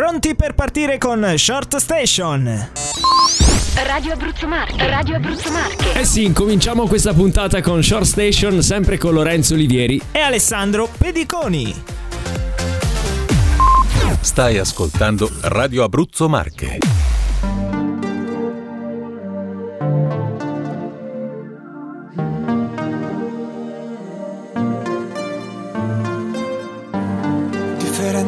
Pronti per partire con Short Station. Radio Abruzzo Marche, Radio Abruzzo Marche. Eh sì, cominciamo questa puntata con Short Station, sempre con Lorenzo Olivieri. E Alessandro Pediconi. Stai ascoltando Radio Abruzzo Marche.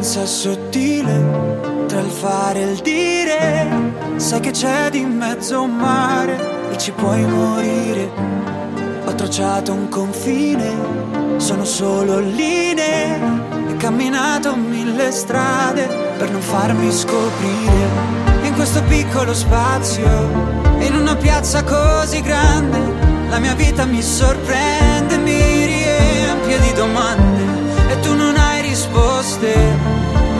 Differenza sottile tra il fare e il dire. Sai che c'è di mezzo un mare e ci puoi morire. Ho tracciato un confine, sono solo linee. E camminato mille strade per non farmi scoprire. In questo piccolo spazio, in una piazza così grande, la mia vita mi sorprende, mi riempie di domande. E tu non hai risposte,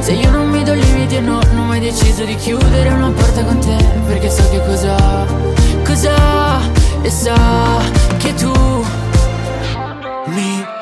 Se io non mi do limiti e no, non ho mai deciso di chiudere una porta con te, perché so che cosa, cosa, e so che tu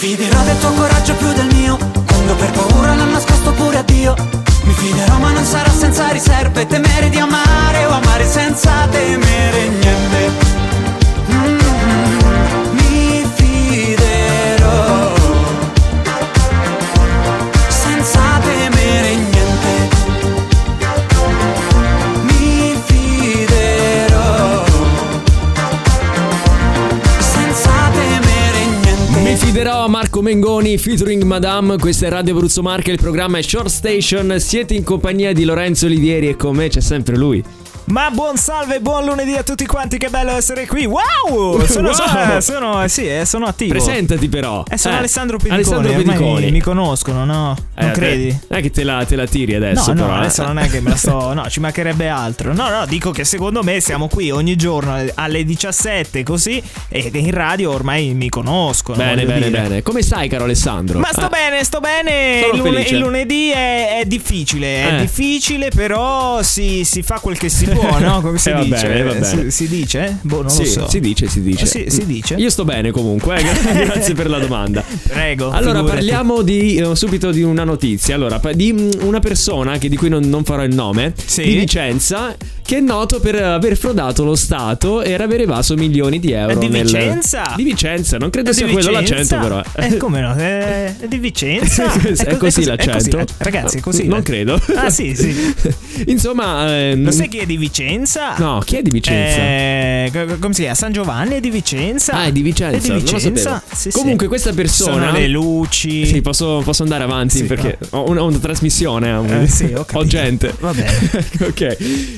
Mi fiderò del tuo coraggio più del Marco Mengoni featuring Madame, questa è Radio Abruzzo Marche, il programma è Short Station, siete in compagnia di Lorenzo Olivieri e con me c'è sempre lui. Ma buon salve, buon lunedì a tutti quanti, che bello essere qui. Wow! Sono, Wow! sono, sono- sì, eh, sono attivo. Presentati però. Eh, sono Eh, Alessandro Pediconi. Alessandro Pediconi. Mi, mi conoscono, no? Eh, Non credi? Non è che te la, te la tiri adesso No, però. no, eh. adesso non è che me la sto. No, ci mancherebbe altro. No, no, dico che secondo me siamo qui ogni giorno alle 17 così e in radio ormai mi conoscono. Bene, bene, dire. bene. Come stai caro Alessandro? Ma sto Eh, bene, sto bene. Sono Il, lune- il lunedì è, è difficile, è Eh. difficile, però si, si fa quel che si può, no? Come si Eh, dice? bene, va bene. Si, si dice? Boh, non sì, lo so. si dice, si dice. Si- si dice? Io sto bene comunque, eh, grazie per la domanda. Prego. Allora figurati. parliamo di, eh, subito di una notizia. Allora, di mm, una persona che, di cui non, non farò il nome, Sì. di Vicenza, che è noto per aver frodato lo Stato e aver evaso milioni di euro. È di nel- Vicenza? Di Vicenza, non credo sia quello l'accento, però. Eh, come no? È, di Vicenza? è, co- così è l'accento. è così, ragazzi, è così. Non credo. Ah, sì, sì. Insomma, ehm, Lo sai chi è di Vicenza? No, chi è di Vicenza? Eh, co- come si chiama? San Giovanni è di Vicenza? Ah, è di Vicenza. È di Vicenza? Sì, sì. Comunque, questa persona. Sono le luci. Sì, posso, posso andare avanti Sì, perché ho una, ho una trasmissione. ho- Eh, sì, ho ho gente. Va bene. ok.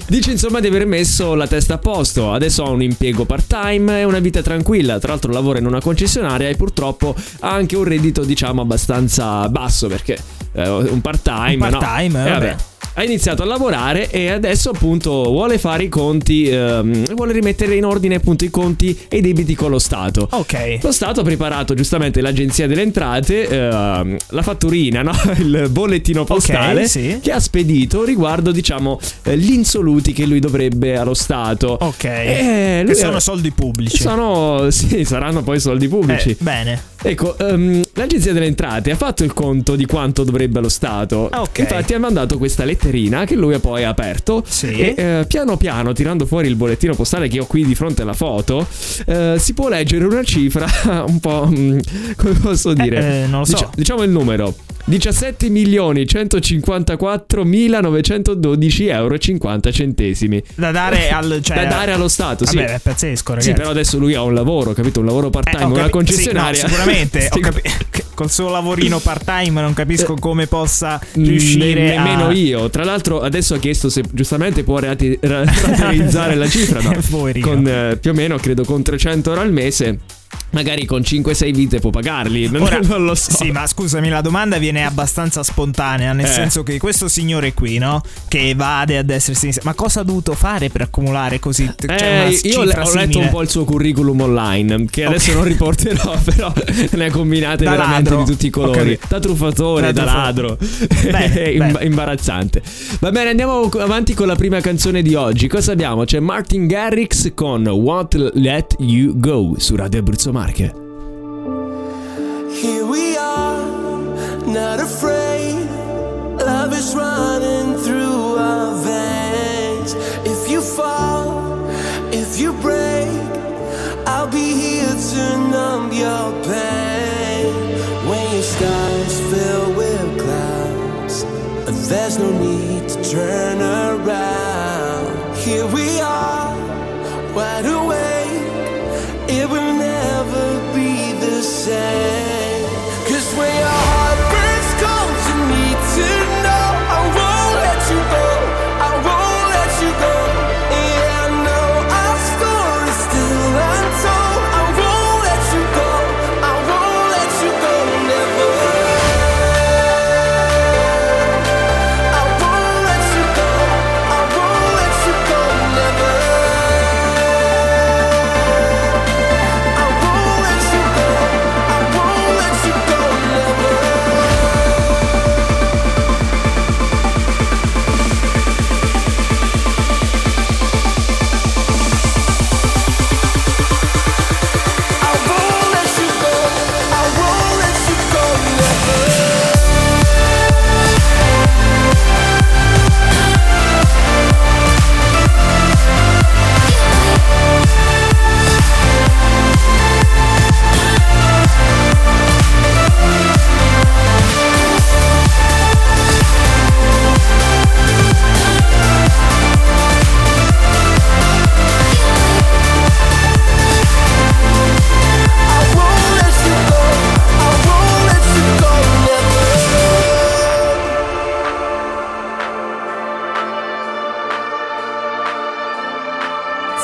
Dice insomma di aver messo la testa a posto. Adesso ha un impiego part-time e una vita tranquilla. Tra l'altro lavora in una concessionaria e purtroppo ha anche un reddito, diciamo, abbastanza basso perché eh, un part-time, Un part-time, no? Eh, vabbè. Ha iniziato a lavorare e adesso appunto vuole fare i conti, ehm, vuole rimettere in ordine appunto i conti e i debiti con lo Stato. Ok. Lo Stato ha preparato giustamente l'Agenzia delle Entrate, ehm, la fatturina, no? il bollettino postale sì. che ha spedito riguardo, diciamo, eh, gli insoluti che lui dovrebbe allo Stato. Ok. Eh, lui che sono ha- soldi pubblici. Sono, sì, saranno poi soldi pubblici. Eh, bene. Ecco, ehm, l'Agenzia delle Entrate ha fatto il conto di quanto dovrebbe allo Stato. Ah, ok. Infatti ha mandato questa letterina che lui ha poi aperto. Sì. E eh, piano piano, tirando fuori il bollettino postale che ho qui di fronte alla foto, eh, si può leggere una cifra un po'... mm, come posso dire? eh, non lo so. Dicia- diciamo il numero. 17 milioni 154 912 euro e 50 centesimi. Da dare al. Cioè, da dare allo Stato, sì. Vabbè, è pazzesco, ragazzi. Sì, però adesso lui ha un lavoro, capito? Un lavoro part time, Eh, ho una capi- concessionaria. sì, no, sicuramente. Sì. capi- col suo lavorino part time non capisco come possa riuscire ne- nemmeno a. io. Tra l'altro, adesso ha chiesto se giustamente può rati- ra- rateizzare la cifra. No? Con eh, più o meno, credo, con 300 euro al mese. Magari con 5-6 vite può pagarli. Ora, non lo so. Sì, ma scusami, la domanda viene abbastanza spontanea, nel Eh. senso che questo signore qui, no? Che evade a destra e a sinistra, ma cosa ha dovuto fare per accumulare così? Eh, cioè, una io ho letto simile? un po' il suo curriculum online, che adesso Ok. non riporterò, però ne ha combinate Da veramente ladro. di tutti i colori. capito. Da truffatore, Da da ladro. Bene, bene. imbarazzante. Va bene, andiamo avanti con la prima canzone di oggi. Cosa abbiamo? C'è Martin Garrix con Won't Let You Go su Radio Abruzzo Marche. Here we are, not afraid. Love is running through our veins. If you fall, if you break,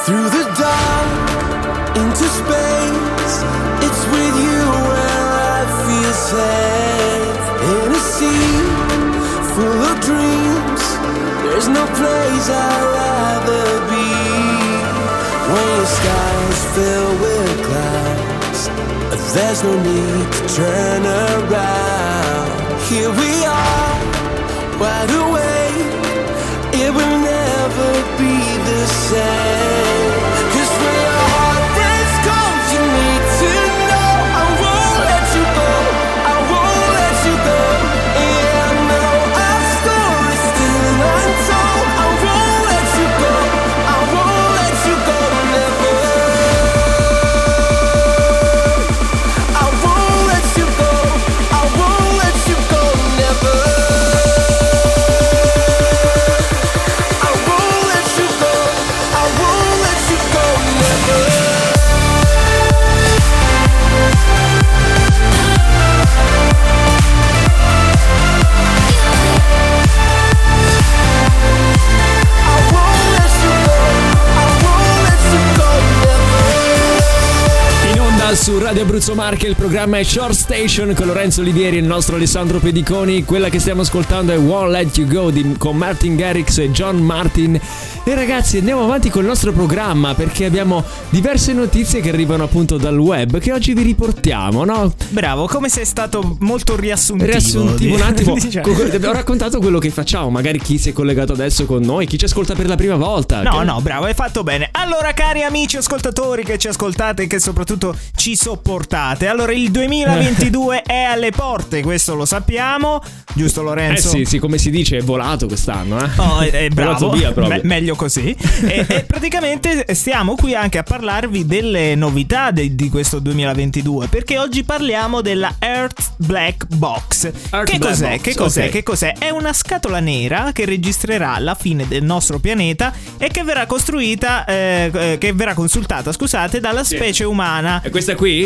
Through the dark, into space, it's with you where I feel safe. In a sea full of dreams, there's no place I'd rather be. When your skies fill with clouds, there's no need to turn around. Here we are, wide awake. Radio Abruzzo Marche, il programma è Short Station con Lorenzo Olivieri e il nostro Alessandro Pediconi. Quella che stiamo ascoltando è Won't Let You Go di, con Martin Garrix e John Martin. E ragazzi, andiamo avanti con il nostro programma perché abbiamo diverse notizie che arrivano appunto dal web che oggi vi riportiamo, no? Bravo, come sei stato molto riassuntivo. Riassuntivo un attimo. Diciamo. Abbiamo raccontato quello che facciamo, magari chi si è collegato adesso con noi, chi ci ascolta per la prima volta. No, che- no, bravo, hai fatto bene. Allora, cari amici ascoltatori che ci ascoltate e che soprattutto ci sopportate. Allora, il 2022 è alle porte, questo lo sappiamo. Giusto, Eh Lorenzo? sì, sì, come si dice, è volato quest'anno, eh. Oh, è, è bravo, via proprio. Me- meglio così. e, e praticamente stiamo qui anche a parlarvi delle novità de- di questo 2022. Perché oggi parliamo della Earth Black Box. Earth che Black cos'è? Box, che cos'è? ok. Che cos'è? È una scatola nera che registrerà la fine del nostro pianeta e che verrà costruita, eh, eh, che verrà consultata, scusate, dalla specie umana. E questa qui?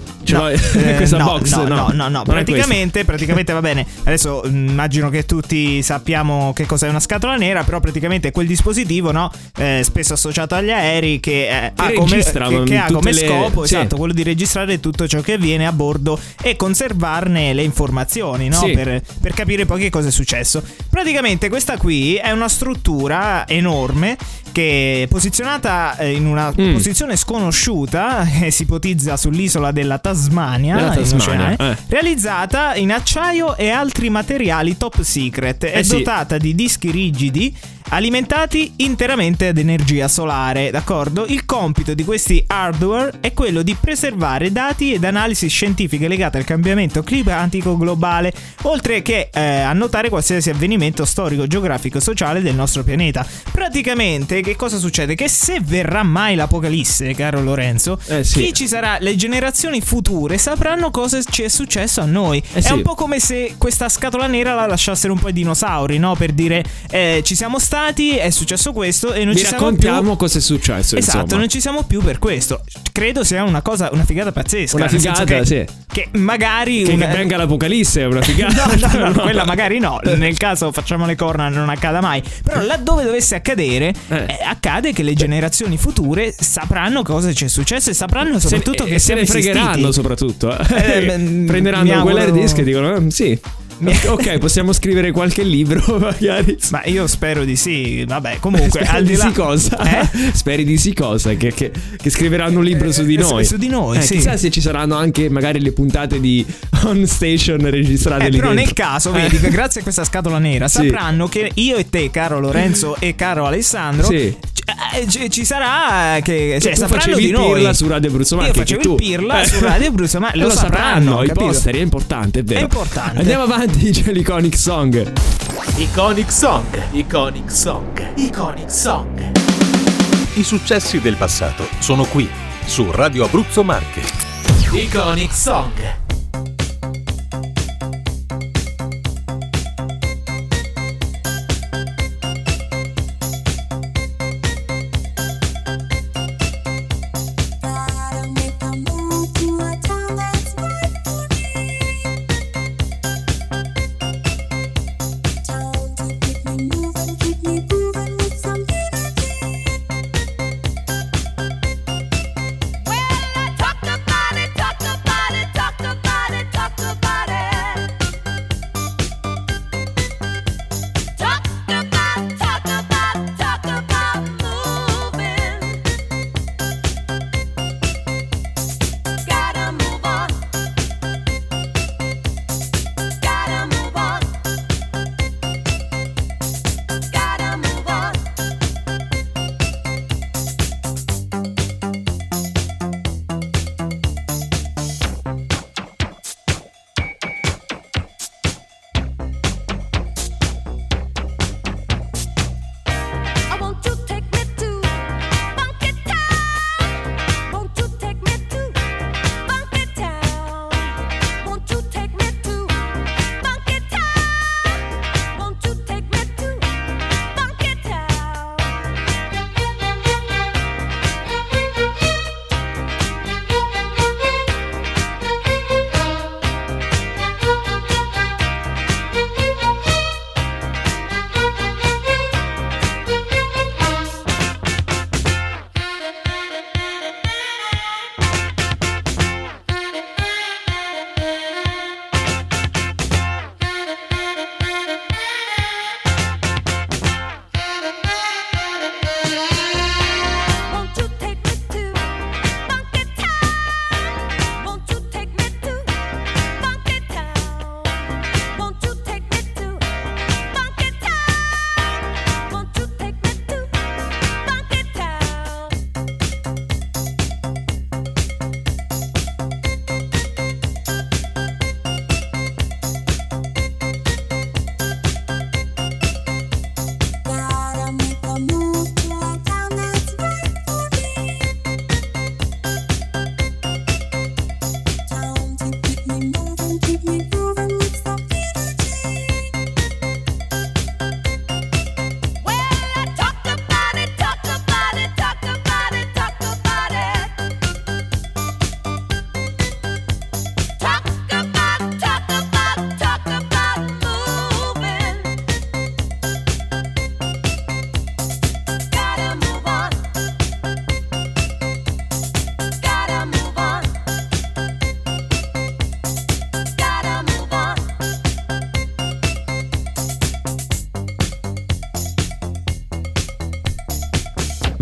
Ce No, questa no, box? no, no, no, no, praticamente, praticamente va bene. Adesso mm, immagino che tutti sappiamo che cos'è una scatola nera, però praticamente è quel dispositivo, no? Eh, spesso associato agli aerei che, eh, ha come, che- che ha come le- scopo, sì. esatto, quello di registrare tutto ciò che avviene a bordo e conservarne le informazioni, no? Sì. Per, per capire poi che cosa è successo. Praticamente questa qui è una struttura enorme che è posizionata eh, in una Mm. posizione sconosciuta, eh, si ipotizza sull'isola della Tasmania, Della in Tasmania, oceano, eh. realizzata in acciaio e altri materiali top secret. È Eh sì. dotata di dischi rigidi alimentati interamente ad energia solare, d'accordo? Il compito di questi hardware è quello di preservare dati ed analisi scientifiche legate al cambiamento climatico globale, oltre che eh, annotare qualsiasi avvenimento storico, geografico e sociale del nostro pianeta. Praticamente, che cosa succede? Che se verrà mai l'apocalisse, caro Lorenzo, Eh sì. chi ci sarà, le generazioni future sapranno cosa ci è successo a noi. Eh è sì. un po' come se questa scatola nera la lasciassero un po' ai dinosauri, no? Per dire eh, ci siamo stati, è successo questo e non Vi ci siamo raccontiamo più. cosa è successo, Esatto, insomma. non ci siamo più per questo. Credo sia una cosa, una figata pazzesca. Una figata, che, sì. Che magari. Che, una- che venga l'apocalisse è una figata. No, no, no, quella magari no. Nel caso facciamo le corna non accada mai. Però laddove dovesse accadere, Eh. eh, accade che le generazioni future sapranno cosa ci è successo e sapranno soprattutto se, che se ne fregheranno esistiti. soprattutto. Eh, mi Prenderanno auguro- quell'hard disk e dicono: "Ah, Sì. ok, possiamo scrivere qualche libro, magari. Ma io spero di sì. Vabbè, comunque, Speri al di di là sì cosa? Eh? Speri di sì cosa? Che, che- che scriveranno un libro su di Eh, su- noi. su di noi, Eh, sì. Chissà se ci saranno anche magari le puntate di On Station registrate Eh, lì però dentro. nel caso, Eh. vedi che grazie a questa scatola nera Sì. sapranno che io e te, caro Lorenzo e caro Alessandro, Sì. C- eh, ci, ci sarà che cioè, tu sapranno facevi di noi. pirla su Radio Abruzzo Marche, Io facevo tu- pirla Eh. su Radio Abruzzo Marche, lo, lo sapranno, i capito? posteri, è importante, è vero. È importante. Andiamo avanti, c'è l'Iconic Song. Iconic Song, Iconic Song, Iconic Song. I successi del passato sono qui, su Radio Abruzzo Marche. Iconic Song.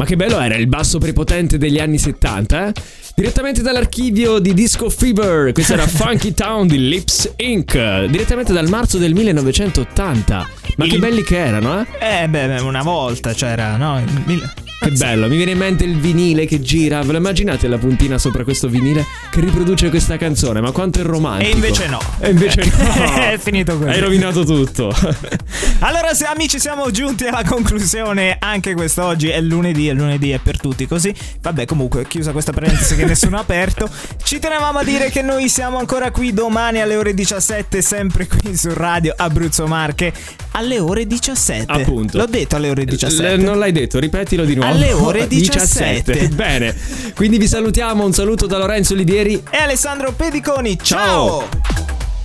Che bello era il basso prepotente degli anni 70, eh? Direttamente dall'archivio di Disco Fever, questa era Funky Town di Lips Inc., direttamente dal marzo del 1980. Ma che Il- belli che erano, eh? Eh, beh, una volta c'era, no? Il Che bello, mi viene in mente il vinile che gira. Ve lo immaginate la puntina sopra questo vinile che riproduce questa canzone? Ma quanto è romantico. E invece no. E invece no. È finito così. Hai rovinato tutto. Allora, se amici, siamo giunti alla conclusione. Anche quest'oggi è lunedì, e lunedì è per tutti così. Vabbè, comunque, chiusa questa parentesi che nessuno ha aperto. Ci tenevamo a dire che noi siamo ancora qui domani alle ore 17, sempre qui su Radio Abruzzo Marche. Alle ore 17. Appunto. L'ho detto alle ore 17. L- non l'hai detto, ripetilo di nuovo. Alle ore 17. Bene. Quindi vi salutiamo. Un saluto da Lorenzo Lidieri. E Alessandro Pediconi. Ciao.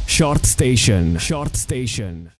Short Station. Short Station.